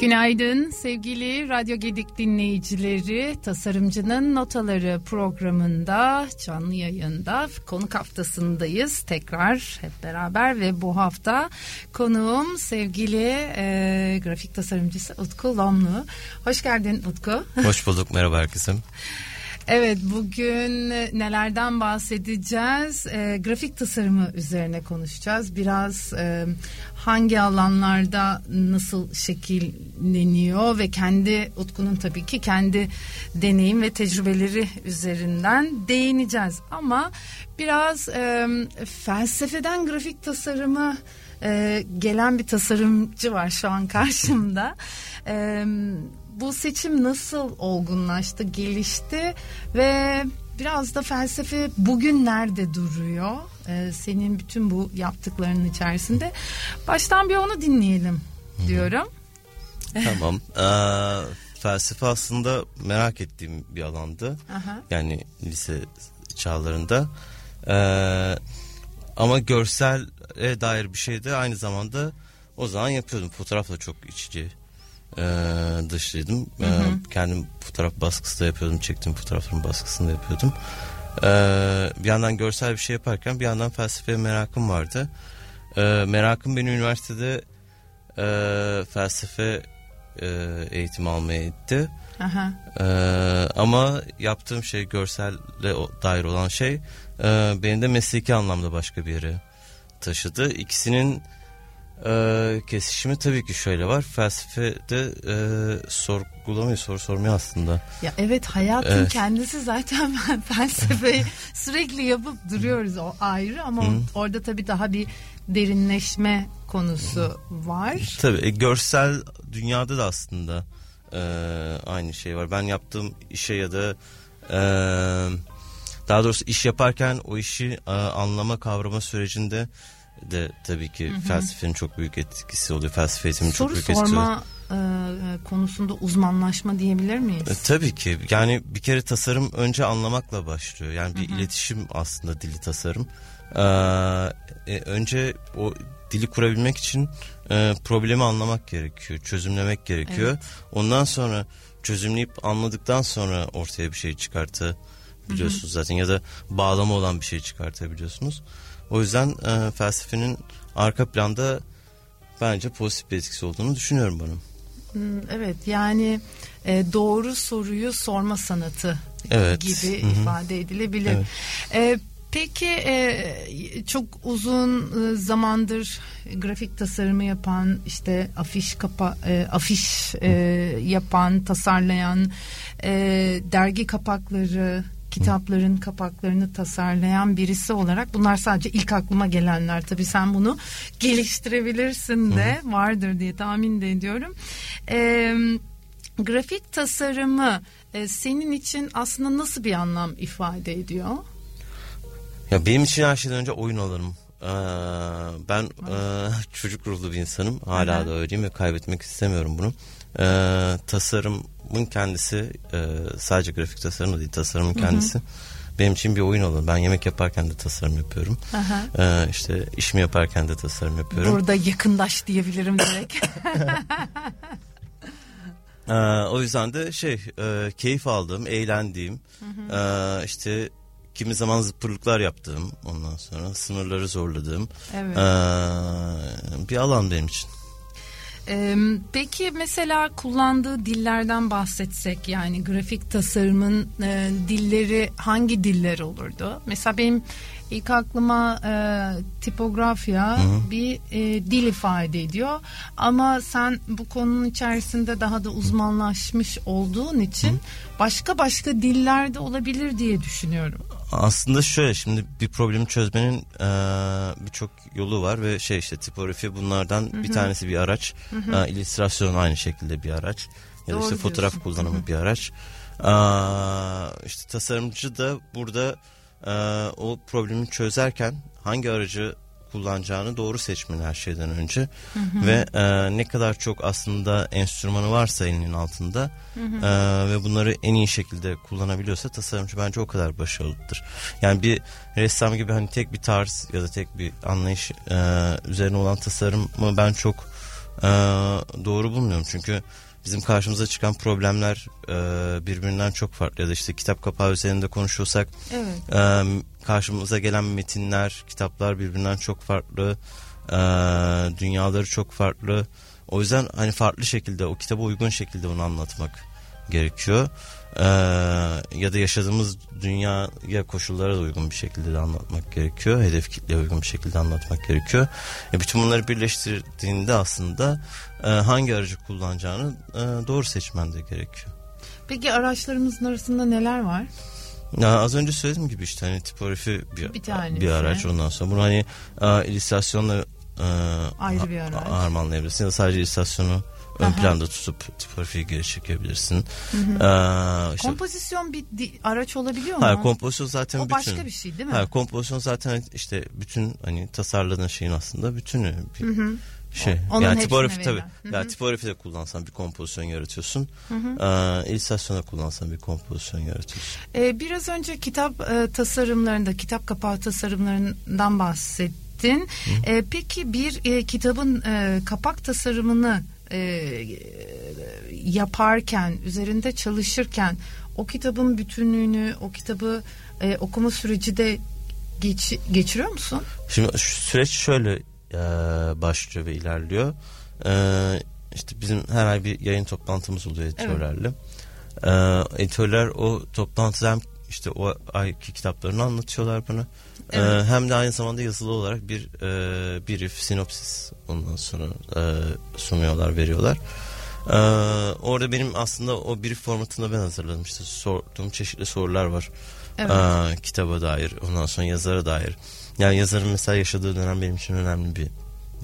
Günaydın sevgili Radyo Gedik dinleyicileri. Tasarımcının Notaları programında canlı yayında konuk haftasındayız. Tekrar hep beraber ve bu hafta konuğum sevgili e, grafik tasarımcısı Utku Lomlu. Hoş geldin Utku. Hoş bulduk merhaba herkese. Evet bugün nelerden bahsedeceğiz? E, grafik tasarımı üzerine konuşacağız. Biraz e, hangi alanlarda nasıl şekilleniyor ve kendi Utku'nun tabii ki kendi deneyim ve tecrübeleri üzerinden değineceğiz. Ama biraz e, felsefeden grafik tasarımı e, gelen bir tasarımcı var şu an karşımda. E, bu seçim nasıl olgunlaştı, gelişti ve biraz da felsefe bugün nerede duruyor? Ee, senin bütün bu yaptıklarının içerisinde. Baştan bir onu dinleyelim diyorum. Tamam. Ee, felsefe aslında merak ettiğim bir alandı. Aha. Yani lise çağlarında. Ee, ama görsele dair bir şey de aynı zamanda o zaman yapıyordum. Fotoğrafla çok içici e, dışlıydım. Hı hı. E, kendim fotoğraf baskısı da yapıyordum. Çektiğim fotoğrafların baskısını da yapıyordum. E, bir yandan görsel bir şey yaparken bir yandan felsefeye merakım vardı. E, merakım beni üniversitede e, felsefe e, eğitimi almaya itti. Aha. E, ama yaptığım şey görselle dair olan şey e, beni de mesleki anlamda başka bir yere taşıdı. İkisinin ee, kesişimi tabii ki şöyle var. Felsefede e, sorgulamayı, soru sormayı aslında. Ya evet hayatın evet. kendisi zaten felsefeyi sürekli yapıp duruyoruz o ayrı ama Hı. orada tabii daha bir derinleşme konusu var. Tabii e, görsel dünyada da aslında e, aynı şey var. Ben yaptığım işe ya da e, daha doğrusu iş yaparken o işi e, anlama kavrama sürecinde de tabii ki hı hı. felsefenin çok büyük etkisi oluyor. Felsefe eğitiminin çok büyük etkisi oluyor. Soru sorma konusunda uzmanlaşma diyebilir miyiz? E, tabii ki. Yani bir kere tasarım önce anlamakla başlıyor. Yani bir hı hı. iletişim aslında dili tasarım. Ee, e, önce o dili kurabilmek için e, problemi anlamak gerekiyor. Çözümlemek gerekiyor. Evet. Ondan sonra çözümleyip anladıktan sonra ortaya bir şey çıkartabiliyorsunuz hı hı. zaten. Ya da bağlama olan bir şey çıkartabiliyorsunuz. O yüzden e, felsefenin arka planda bence pozitif bir etkisi olduğunu düşünüyorum bunun. Hmm, evet yani e, doğru soruyu sorma sanatı evet. gibi Hı-hı. ifade edilebilir. Evet. E, peki e, çok uzun e, zamandır grafik tasarımı yapan işte afiş kapa e, afiş e, yapan tasarlayan e, dergi kapakları kitapların kapaklarını tasarlayan birisi olarak bunlar sadece ilk aklıma gelenler. Tabii sen bunu geliştirebilirsin de vardır diye tahmin de ediyorum. Ee, grafik tasarımı e, senin için aslında nasıl bir anlam ifade ediyor? Ya benim için her şeyden önce oyun alırım. Ee, ben e, çocuk ruhlu bir insanım. Hala Hı-hı. da öyleyim ve kaybetmek istemiyorum bunu. Tasarım tasarımın kendisi e, sadece grafik tasarım değil tasarımın kendisi. Hı hı. Benim için bir oyun olur. Ben yemek yaparken de tasarım yapıyorum. Aha. Ee, işte işimi yaparken de tasarım yapıyorum. Burada yakındaş diyebilirim direkt. ee, o yüzden de şey e, keyif aldığım, eğlendiğim, hı hı. E, işte kimi zaman zıpırlıklar yaptığım, ondan sonra sınırları zorladığım evet. e, bir alan benim için. Peki mesela kullandığı dillerden bahsetsek yani grafik tasarımın e, dilleri hangi diller olurdu? Mesela benim ilk aklıma e, tipografya Hı-hı. bir e, dil ifade ediyor ama sen bu konunun içerisinde daha da uzmanlaşmış olduğun için Hı-hı. başka başka diller de olabilir diye düşünüyorum. Aslında şöyle şimdi bir problemi çözmenin e, birçok yolu var ve şey işte tipografi bunlardan hı hı. bir tanesi bir araç. E, illüstrasyon aynı şekilde bir araç. Ya da işte fotoğraf kullanımı hı hı. bir araç. E, işte tasarımcı da burada e, o problemi çözerken hangi aracı kullanacağını doğru seçmeli her şeyden önce. Hı hı. Ve e, ne kadar çok aslında enstrümanı varsa elinin altında hı hı. E, ve bunları en iyi şekilde kullanabiliyorsa tasarımcı bence o kadar başarılıdır. Yani bir ressam gibi hani tek bir tarz ya da tek bir anlayış e, üzerine olan tasarımı ben çok e, doğru bulmuyorum. Çünkü bizim karşımıza çıkan problemler e, birbirinden çok farklı. Ya da işte kitap kapağı üzerinde konuşuyorsak evet. e, karşımıza gelen metinler, kitaplar birbirinden çok farklı. E, dünyaları çok farklı. O yüzden hani farklı şekilde o kitaba uygun şekilde onu anlatmak gerekiyor. Ee, ya da yaşadığımız dünyaya koşullara da uygun bir şekilde de anlatmak gerekiyor. Hedef kitleye uygun bir şekilde anlatmak gerekiyor. E, bütün bunları birleştirdiğinde aslında e, hangi aracı kullanacağını e, doğru seçmen de gerekiyor. Peki araçlarımızın arasında neler var? Ya az önce söylediğim gibi işte hani tipografi bir, bir, bir araç ondan sonra bunu hani e, illüstrasyonla e, ayrı bir araç. harmanlayabilirsin ya da sadece illüstrasyonu ön planda tutup tipografiyi geri çekebilirsin. Hı hı. Ee, işte, kompozisyon bir araç olabiliyor mu? Hayır kompozisyon zaten o bütün. başka bir şey değil mi? Hayır kompozisyon zaten işte bütün hani tasarladığın şeyin aslında bütünü bir hı hı. şey. Onun yani tipografi tabii. Yani tipografi de kullansan bir kompozisyon yaratıyorsun. Hı hı. Ee, illüstrasyona kullansan bir kompozisyon yaratıyorsun. Ee, biraz önce kitap e, tasarımlarında, kitap kapağı tasarımlarından bahsettin. Ee, peki bir e, kitabın e, kapak tasarımını e, yaparken, üzerinde çalışırken o kitabın bütünlüğünü, o kitabı e, okuma süreci de geç, geçiriyor musun? Şimdi süreç şöyle e, başlıyor ve ilerliyor. E, işte bizim her ay bir yayın toplantımız oluyor editörlerle. Evet. E, editörler o toplantıdan işte o ayki kitaplarını anlatıyorlar bana. Evet. Ee, hem de aynı zamanda yazılı olarak bir e, brief, sinopsis ondan sonra e, sunuyorlar, veriyorlar. Ee, orada benim aslında o brief formatında ben hazırladım. İşte sorduğum çeşitli sorular var. Evet. Ee, kitaba dair, ondan sonra yazara dair. Yani yazarın mesela yaşadığı dönem benim için önemli bir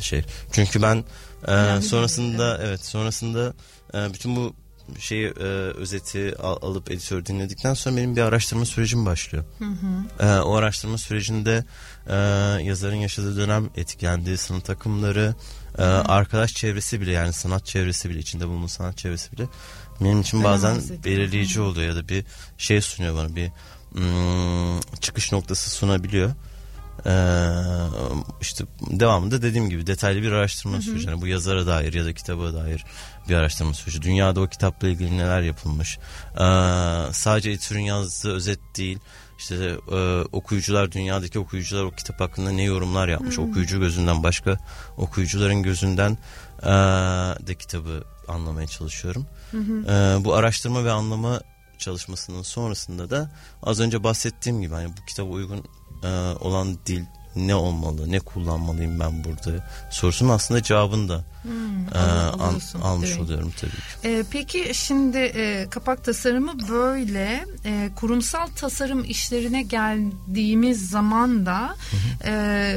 şey. Çünkü ben e, sonrasında evet sonrasında e, bütün bu şeyi e, özeti al, alıp editör dinledikten sonra benim bir araştırma sürecim başlıyor. Hı hı. E, o araştırma sürecinde e, yazarın yaşadığı dönem etkilendiği sınıf takımları, e, arkadaş çevresi bile yani sanat çevresi bile içinde bulunduğu sanat çevresi bile benim için bazen belirleyici oluyor ya da bir şey sunuyor bana bir hmm, çıkış noktası sunabiliyor. Ee, işte devamında dediğim gibi detaylı bir araştırma süreci. Yani bu yazara dair ya da kitaba dair bir araştırma süreci. Dünyada o kitapla ilgili neler yapılmış. Ee, sadece editörün yazdığı özet değil. İşte e, okuyucular dünyadaki okuyucular o kitap hakkında ne yorumlar yapmış. Hı Okuyucu gözünden başka okuyucuların gözünden e, de kitabı anlamaya çalışıyorum. Hı hı. E, bu araştırma ve anlama çalışmasının sonrasında da az önce bahsettiğim gibi hani bu kitaba uygun e, olan dil ne olmalı, ne kullanmalıyım ben burada sorusunun aslında cevabını da hmm, e, an, almış evet. oluyorum tabii ki. E, peki şimdi e, kapak tasarımı böyle e, kurumsal tasarım işlerine geldiğimiz zaman da e,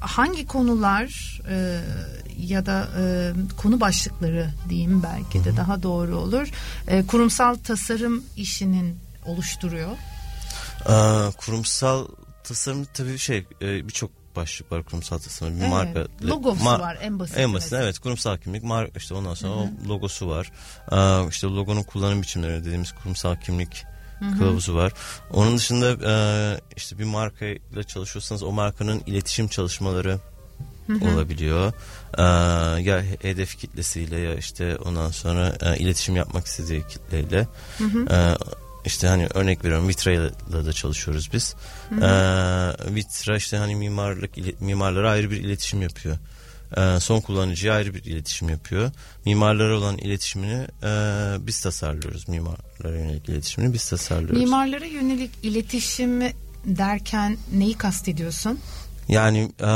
hangi konular e, ya da e, konu başlıkları diyeyim belki de daha doğru olur e, kurumsal tasarım işinin oluşturuyor? Ee, kurumsal tasarım tabii şey e, birçok başlık var kurumsal tasarım. Bir evet. marka logosu mar- var en basit. En basit evet kurumsal kimlik marka işte ondan sonra Hı-hı. o logosu var. Ee, işte logonun kullanım biçimleri dediğimiz kurumsal kimlik Hı-hı. kılavuzu var. Onun dışında e, işte bir markayla çalışıyorsanız o markanın iletişim çalışmaları Hı-hı. olabiliyor. Ee, ya hedef kitlesiyle ya işte ondan sonra e, iletişim yapmak istediği kitleyle. Hı işte hani örnek veriyorum Vitra ile de çalışıyoruz biz. Hı Ee, Vitra işte hani mimarlık mimarlara ayrı bir iletişim yapıyor. Ee, son kullanıcıya ayrı bir iletişim yapıyor. Mimarlara olan iletişimini e, biz tasarlıyoruz. Mimarlara yönelik iletişimini biz tasarlıyoruz. Mimarlara yönelik iletişim derken neyi kastediyorsun? Yani e,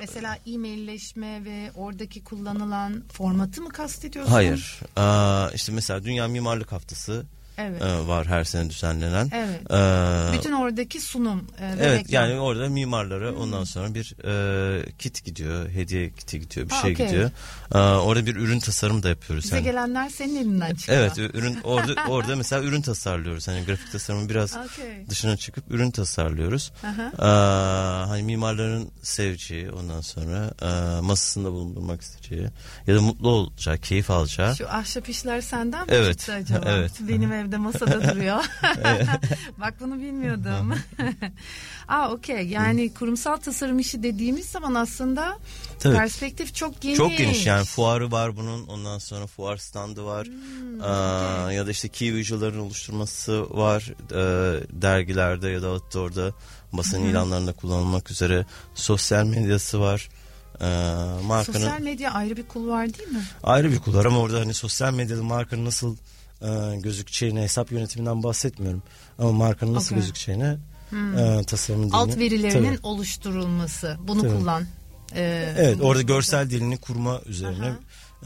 mesela e-mailleşme ve oradaki kullanılan formatı mı kastediyorsun? Hayır. E, işte mesela Dünya Mimarlık Haftası evet. e, var her sene düzenlenen. Evet. E, Bütün oradaki sunum. E, evet reklam. yani orada mimarlara hmm. ondan sonra bir e, kit gidiyor, hediye kiti gidiyor, bir ha, şey okay. gidiyor. E, orada bir ürün tasarım da yapıyoruz. Bize yani. gelenler senin elinden çıkıyor. Evet, ürün orada orada mesela ürün tasarlıyoruz. Hani grafik tasarımın biraz okay. dışına çıkıp ürün tasarlıyoruz. e, hani mimarların seveceği ondan sonra e, masasında bulundurmak isteyeceği ya da mutlu olacağı, keyif alacağı. Şu ahşap işler senden mi evet, çıktı acaba? Evet. Benim ev evde masada duruyor. Bak bunu bilmiyordum. Aa okey yani kurumsal tasarım işi dediğimiz zaman aslında Tabii. perspektif çok geniş. Çok geniş yani fuarı var bunun ondan sonra fuar standı var. Hmm, Aa, okay. Ya da işte key visual'ların oluşturması var e, dergilerde ya da outdoor'da basın hmm. ilanlarında kullanılmak üzere. Sosyal medyası var. Ee, markanın sosyal medya ayrı bir kul var değil mi? Ayrı bir kul var ama orada hani sosyal medyada markanın nasıl e, gözükeceğine hesap yönetiminden bahsetmiyorum. Ama markanın nasıl okay. gözükeceğine hmm. e, tasarım Alt verilerinin Tabii. oluşturulması. Bunu Tabii. kullan. Ee, evet orada görsel dilini kurma üzerine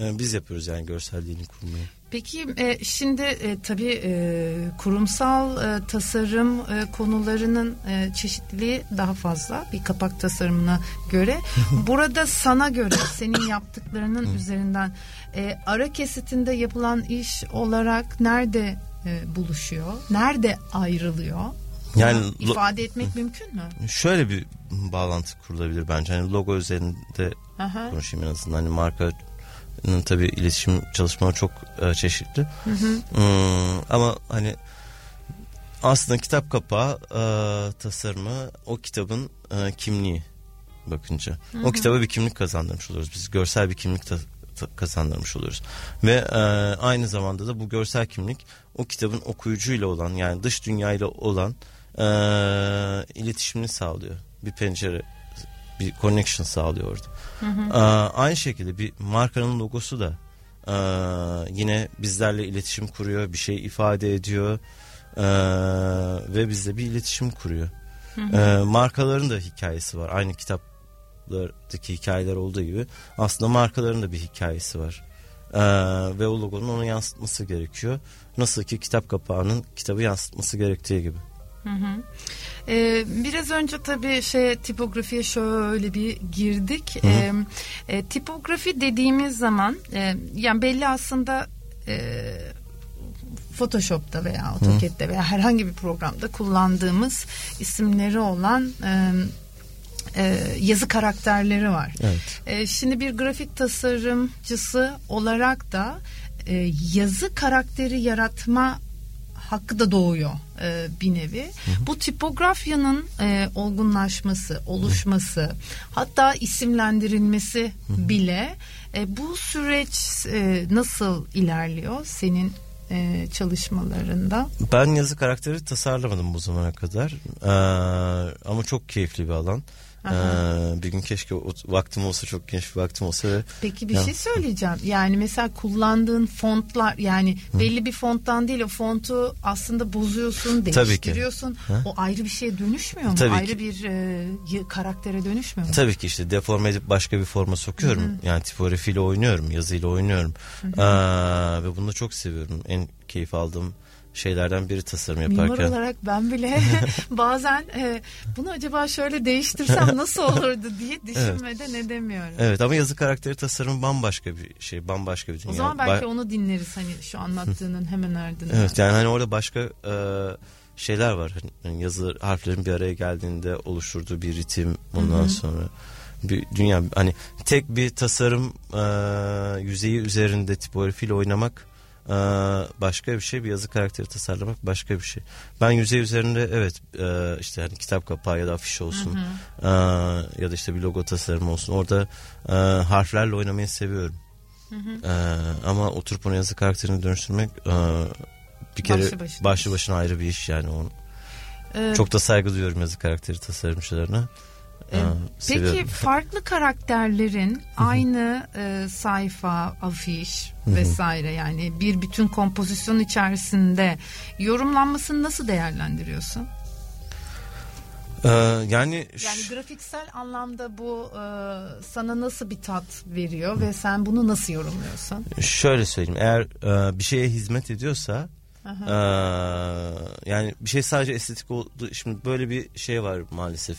e, biz yapıyoruz yani görsel dilini kurmayı. Peki e, şimdi e, tabii e, kurumsal e, tasarım e, konularının e, çeşitliliği daha fazla bir kapak tasarımına göre. Burada sana göre senin yaptıklarının üzerinden e, ara kesitinde yapılan iş olarak nerede e, buluşuyor? Nerede ayrılıyor? Yani Bunu ifade etmek mümkün mü? Şöyle bir bağlantı kurulabilir bence. Hani logo üzerinde Aha. konuşayım en azından. Hani marka tabii iletişim çalışmaları çok e, çeşitli. Hı hı. Hmm, ama hani aslında kitap kapağı e, tasarımı o kitabın e, kimliği bakınca. Hı hı. O kitaba bir kimlik kazandırmış oluyoruz. Biz görsel bir kimlik ta, ta, kazandırmış oluyoruz. Ve e, aynı zamanda da bu görsel kimlik o kitabın okuyucuyla olan yani dış dünyayla olan e, iletişimini sağlıyor. Bir pencere bir connection sağlıyor orada. Hı hı. aynı şekilde bir markanın logosu da yine bizlerle iletişim kuruyor, bir şey ifade ediyor ve bizle bir iletişim kuruyor. Hı hı. markaların da hikayesi var. Aynı kitaplardaki hikayeler olduğu gibi aslında markaların da bir hikayesi var. ve o logonun onu yansıtması gerekiyor. Nasıl ki kitap kapağının kitabı yansıtması gerektiği gibi. Hı hı. Ee, biraz önce tabii şey tipografiye şöyle bir girdik. Hı hı. Ee, e, tipografi dediğimiz zaman e, yani belli aslında e, Photoshop'ta veya AutoCAD'de veya herhangi bir programda kullandığımız isimleri olan e, e, yazı karakterleri var. Evet. E, şimdi bir grafik tasarımcısı olarak da e, yazı karakteri yaratma hakkı da doğuyor e, bir nevi. Hı hı. Bu tipografyanın e, olgunlaşması, oluşması, hı. hatta isimlendirilmesi hı hı. bile e, bu süreç e, nasıl ilerliyor senin e, çalışmalarında? Ben yazı karakteri tasarlamadım bu zamana kadar. Ee, ama çok keyifli bir alan. Ee, bir gün keşke vaktim olsa çok geniş bir vaktim olsa. Ve, Peki bir ya. şey söyleyeceğim. Yani mesela kullandığın fontlar yani Hı. belli bir fonttan değil o fontu aslında bozuyorsun, değiştiriyorsun. O ayrı bir şeye dönüşmüyor mu? Tabii ayrı ki. bir e, karaktere dönüşmüyor mu? Tabii ki işte deforme edip başka bir forma sokuyorum. Hı. Yani tipografiyle oynuyorum, yazıyla oynuyorum. Hı. Aa, ve bunu çok seviyorum. En keyif aldığım şeylerden biri tasarım yaparken. Mimar olarak ben bile bazen e, bunu acaba şöyle değiştirsem nasıl olurdu diye düşünmeden evet. edemiyorum. Evet ama yazı karakteri tasarım bambaşka bir şey, bambaşka bir dünya. O zaman belki ba- onu dinleriz hani şu anlattığının hemen ardından. Evet yani hani orada başka e, şeyler var. Hani yazı harflerin bir araya geldiğinde oluşturduğu bir ritim ondan Hı-hı. sonra bir dünya hani tek bir tasarım e, yüzeyi üzerinde tipografiyle oynamak ee, başka bir şey bir yazı karakteri tasarlamak başka bir şey. Ben yüzey üzerinde evet e, işte hani kitap kapağı ya da afiş olsun hı hı. E, ya da işte bir logo tasarımı olsun orada e, harflerle oynamayı seviyorum. Hı hı. ama oturup onu yazı karakterini dönüştürmek bir kere başlı başına, başlı başına ayrı bir iş yani onun. Ee, Çok da saygı duyuyorum yazı karakteri tasarımcılarına. Ee, peki farklı karakterlerin aynı e, sayfa, afiş vesaire yani bir bütün kompozisyon içerisinde yorumlanmasını nasıl değerlendiriyorsun? Ee, yani yani grafiksel anlamda bu e, sana nasıl bir tat veriyor ve sen bunu nasıl yorumluyorsun? Şöyle söyleyeyim eğer e, bir şeye hizmet ediyorsa e, yani bir şey sadece estetik oldu şimdi böyle bir şey var maalesef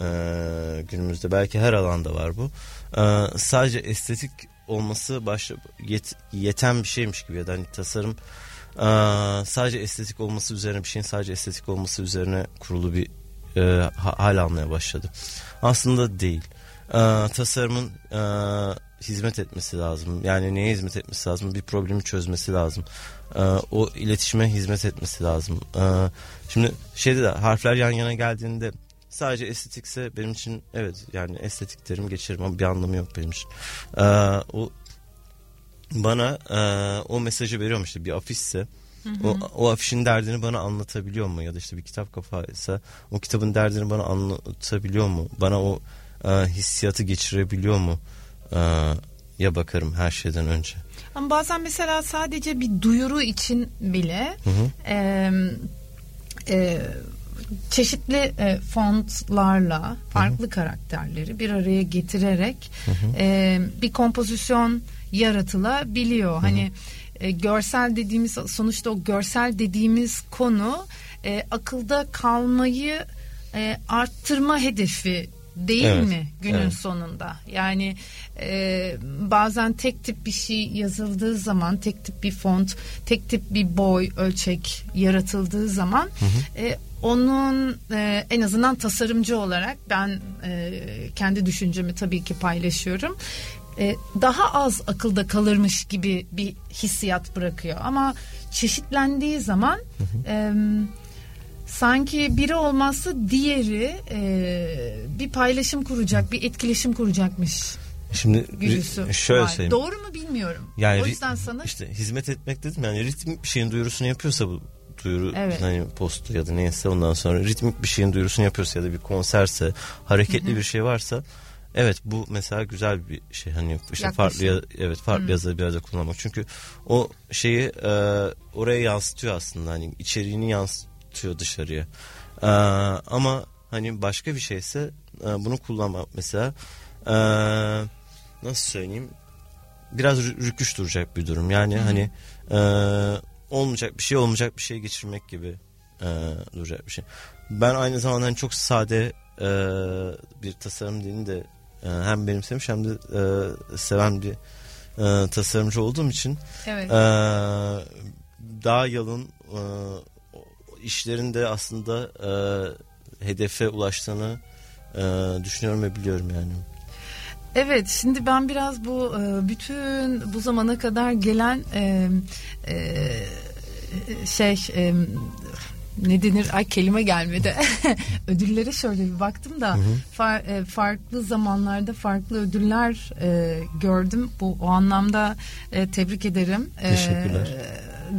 e, günümüzde belki her alanda var bu. E, sadece estetik olması başlı yet, yeten bir şeymiş gibi ya da hani tasarım e, sadece estetik olması üzerine bir şeyin sadece estetik olması üzerine kurulu bir e, hal almaya başladı. Aslında değil. E, tasarımın e, hizmet etmesi lazım. Yani neye hizmet etmesi lazım? Bir problemi çözmesi lazım. Ee, o iletişime hizmet etmesi lazım. Ee, şimdi şeyde de harfler yan yana geldiğinde sadece estetikse benim için evet yani estetik derim geçerim ama bir anlamı yok benim için. Ee, o bana e, o mesajı veriyorum işte bir afişse O, o afişin derdini bana anlatabiliyor mu ya da işte bir kitap kapağıysa o kitabın derdini bana anlatabiliyor mu bana o e, hissiyatı geçirebiliyor mu e, ya bakarım her şeyden önce. Ama bazen mesela sadece bir duyuru için bile Hı hı. e, e, çeşitli e, fontlarla farklı karakterleri bir araya getirerek e, bir kompozisyon yaratılabiliyor. Hani e, görsel dediğimiz sonuçta o görsel dediğimiz konu e, akılda kalmayı e, arttırma hedefi değil Evet, mi günün evet. sonunda? Yani e, bazen tek tip bir şey yazıldığı zaman, tek tip bir font, tek tip bir boy ölçek yaratıldığı zaman e, onun e, en azından tasarımcı olarak ben e, kendi düşüncemi tabii ki paylaşıyorum. E, daha az akılda kalırmış gibi bir hissiyat bırakıyor ama çeşitlendiği zaman e, sanki biri olmazsa diğeri e, bir paylaşım kuracak, bir etkileşim kuracakmış Şimdi güdüsü ri- şöyle var. söyleyeyim. Doğru mu bilmiyorum. Yani o yüzden sana işte hizmet etmek dedim yani ritmik bir şeyin duyurusunu yapıyorsa bu duyuru Evet. hani postu ya da neyse ondan sonra ritmik bir şeyin duyurusunu yapıyorsa ya da bir konserse hareketli bir şey varsa evet bu mesela güzel bir şey. Hani işte Yaklaşım. farklı evet farklı yazıları bir arada kullanmak. Çünkü o şeyi e, oraya yansıtıyor aslında. Hani içeriğini yansıtıyor dışarıya. E, ama hani başka bir şeyse e, bunu kullanmak mesela e, nasıl söyleyeyim? Biraz rü- rüküş duracak bir durum. Yani hani e, olmayacak bir şey olmayacak bir şey geçirmek gibi e, duracak bir şey. Ben aynı zamanda hani çok sade e, bir tasarım dilini de e, hem benimsemiş hem de e, seven bir e, tasarımcı olduğum için evet. e, daha yalın e, işlerin de aslında e, hedefe ulaştığını e, düşünüyorum ve biliyorum yani. Evet şimdi ben biraz bu e, bütün bu zamana kadar gelen e, e, şey e, ne denir? Ay kelime gelmedi. Ödüllere şöyle bir baktım da far- e, farklı zamanlarda farklı ödüller e, gördüm. Bu o anlamda e, tebrik ederim. E, Teşekkürler.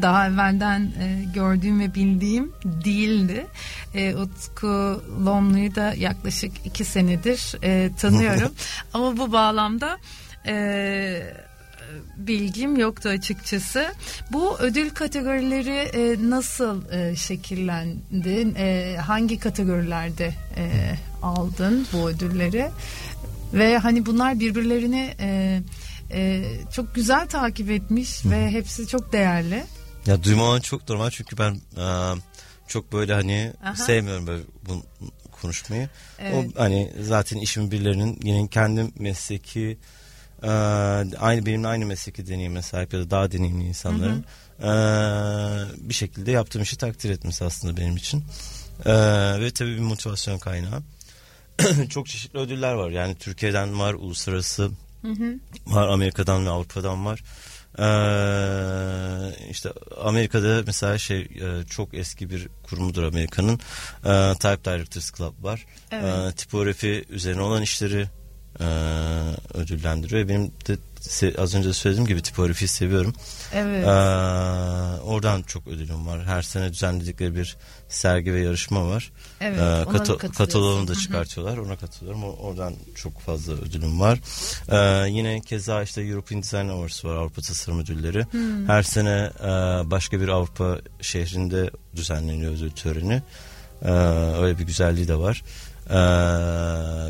Daha evvelden e, gördüğüm ve bildiğim değildi. E, Utku Lomlu'yu da yaklaşık iki senedir e, tanıyorum. Ama bu bağlamda e, bilgim yoktu açıkçası. Bu ödül kategorileri e, nasıl e, şekillendi? E, hangi kategorilerde e, aldın bu ödülleri? Ve hani bunlar birbirlerini e, e, çok güzel takip etmiş ve hepsi çok değerli. Ya duymaman çok normal çünkü ben e, çok böyle hani Aha. sevmiyorum böyle bunu konuşmayı. Evet. O hani zaten işim birilerinin yine kendi mesleki e, aynı benimle aynı mesleki deneyime sahip ya da daha deneyimli insanların e, bir şekilde yaptığım işi takdir etmesi aslında benim için. E, ve tabii bir motivasyon kaynağı. çok çeşitli ödüller var. Yani Türkiye'den var, uluslararası var, Amerika'dan ve Avrupa'dan var. Ee, işte Amerika'da mesela şey e, çok eski bir kurumudur Amerika'nın Ee, Type Directors Club var. Evet. Ee, tipografi üzerine olan işleri e, ödüllendiriyor. Benim de az önce söylediğim gibi tipografiyi seviyorum. Evet. Ee, oradan çok ödülüm var. Her sene düzenledikleri bir sergi ve yarışma var. Evet, Ee, katılıyorsun. kataloğunu da çıkartıyorlar. Ona katılıyorum. Oradan çok fazla ödülüm var. Ee, yine keza işte European Design Awards var. Avrupa Tasarım Ödülleri. Her sene e, başka bir Avrupa şehrinde düzenleniyor ödül töreni. Ee, öyle bir güzelliği de var. Ee,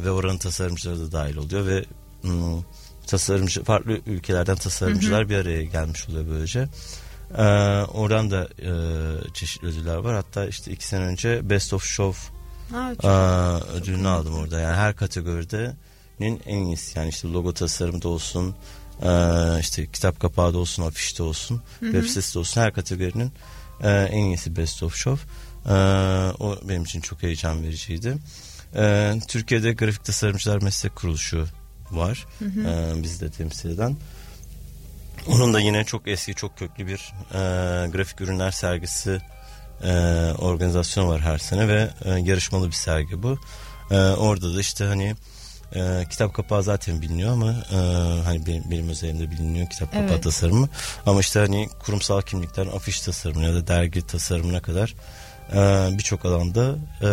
ve oranın tasarımcıları da dahil oluyor ve hmm, tasarımcı farklı ülkelerden tasarımcılar bir araya gelmiş oluyor böylece. Ee, oradan da e, çeşitli ödüller var. Hatta işte iki sene önce Best of Show Ha, çok- Aa, ödülünü aldım orada. Yani her kategoride en iyisi. Yani işte logo tasarımı da olsun, ee, işte kitap kapağı da olsun, afişte olsun, web sitesi de olsun. Her kategorinin ee, en iyisi Best of Show. Ee, o benim için çok heyecan vericiydi. Ee, Türkiye'de Grafik Tasarımcılar Meslek Kuruluşu var. Hı hı. E, bizi de temsil eden. Onun da yine çok eski, çok köklü bir e, grafik ürünler sergisi e, organizasyonu var her sene ve e, yarışmalı bir sergi bu. E, orada da işte hani e, kitap kapağı zaten biliniyor ama e, hani benim, benim özelimde biliniyor kitap kapağı evet. tasarımı. Ama işte hani kurumsal kimlikler, afiş tasarımı ya da dergi tasarımına kadar ee, birçok alanda e,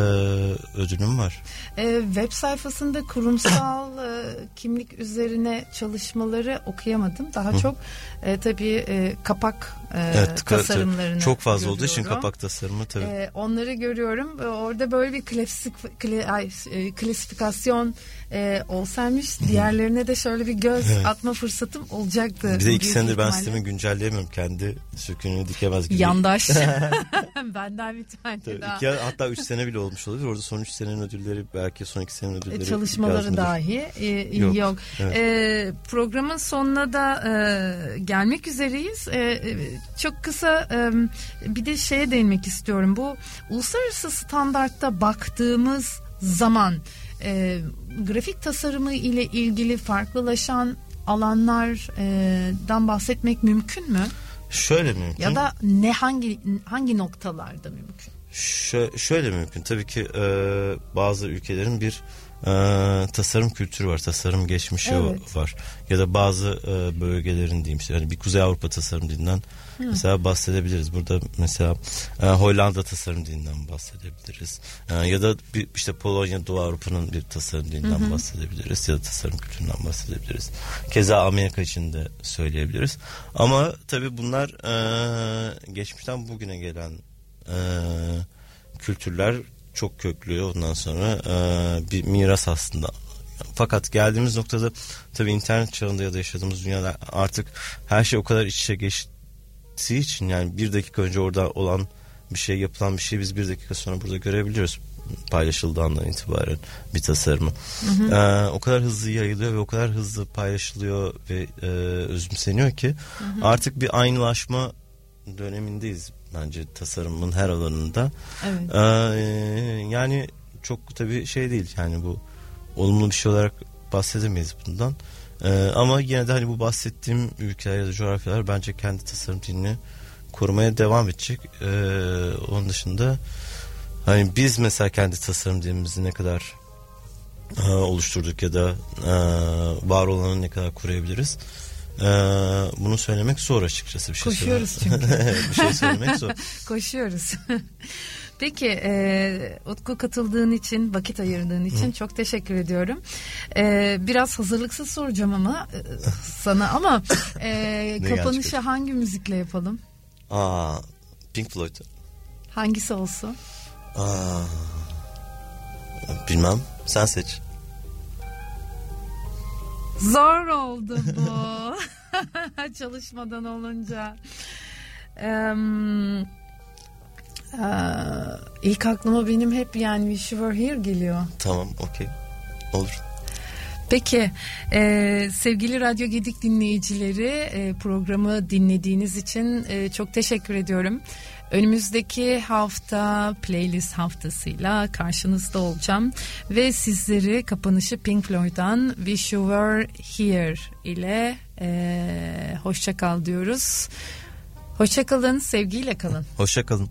ödülüm var. E, web sayfasında kurumsal e, kimlik üzerine çalışmaları okuyamadım. Daha çok e, tabii e, kapak e, evet, tasarımlarını Çok fazla görüyorum. olduğu için kapak tasarımı tabii. E, onları görüyorum. Orada böyle bir klasik, kli, ay, e, klasifikasyon e, olsaymış diğerlerine de şöyle bir göz evet. atma fırsatım olacaktı. Bir de iki senedir ben sistemi güncelleyemiyorum. Kendi sökününü dikemez gibi. Yandaş. Benden bir tane Tabii, daha. İki, hatta üç sene bile olmuş olabilir. Orada son üç senenin ödülleri belki son iki senenin ödülleri. Çalışmaları dahi e, yok. yok. Evet. E, programın sonuna da e, gelmek üzereyiz. E, e, çok kısa e, bir de şeye değinmek istiyorum. Bu uluslararası standartta baktığımız zaman e, grafik tasarımı ile ilgili farklılaşan alanlardan bahsetmek mümkün mü? Şöyle mümkün. Ya da ne hangi hangi noktalarda mümkün? Şö şöyle mümkün. Tabii ki e, bazı ülkelerin bir e, tasarım kültürü var, tasarım geçmişi evet. var. Ya da bazı e, bölgelerin diyeyim işte yani bir Kuzey Avrupa tasarım dilinden Hı. mesela bahsedebiliriz. Burada mesela e, Hollanda tasarım dilinden bahsedebiliriz. E, ya da bir, işte Polonya, Doğu Avrupa'nın bir tasarım dilinden Hı. bahsedebiliriz ya da tasarım kültüründen bahsedebiliriz. Keza Amerika için de söyleyebiliriz. Ama tabii bunlar e, geçmişten bugüne gelen e, kültürler çok köklü ondan sonra e, bir miras aslında. Fakat geldiğimiz noktada tabii internet çağında ya da yaşadığımız dünyada artık her şey o kadar iç içe geçtiği için yani bir dakika önce orada olan bir şey yapılan bir şey biz bir dakika sonra burada görebiliyoruz paylaşıldığı andan itibaren bir tasarımı. Hı hı. Ee, o kadar hızlı yayılıyor ve o kadar hızlı paylaşılıyor ve e, özümseniyor ki hı hı. artık bir aynılaşma dönemindeyiz bence tasarımın her alanında. Evet. Ee, yani çok tabii şey değil yani bu olumlu bir şey olarak bahsedemeyiz bundan. Ee, ama yine de hani bu bahsettiğim ülkeler ya da coğrafyalar bence kendi tasarım dilini korumaya devam edecek. Ee, onun dışında hani biz mesela kendi tasarım dilimizi ne kadar e, oluşturduk ya da e, var olanı ne kadar koruyabiliriz. Ee, bunu söylemek zor açıkçası bir şey Koşuyoruz çünkü. bir şey söylemek zor. Koşuyoruz. Peki e, Utku katıldığın için, vakit ayırdığın için Hı. çok teşekkür ediyorum. E, biraz hazırlıksız soracağım ama e, sana ama e, kapanışı hangi müzikle yapalım? Aa, Pink Floyd. Hangisi olsun? Aa, bilmem. Sen seç. Zor oldu bu. Çalışmadan olunca. Ee, ilk aklıma benim hep yani Wish You Were Here geliyor. Tamam okey olur. Peki e, sevgili Radyo Gedik dinleyicileri e, programı dinlediğiniz için e, çok teşekkür ediyorum. Önümüzdeki hafta playlist haftasıyla karşınızda olacağım ve sizleri kapanışı Pink Floyd'dan Wish You Were Here ile e, hoşça kal diyoruz. Hoşça kalın, sevgiyle kalın. Hoşça kalın.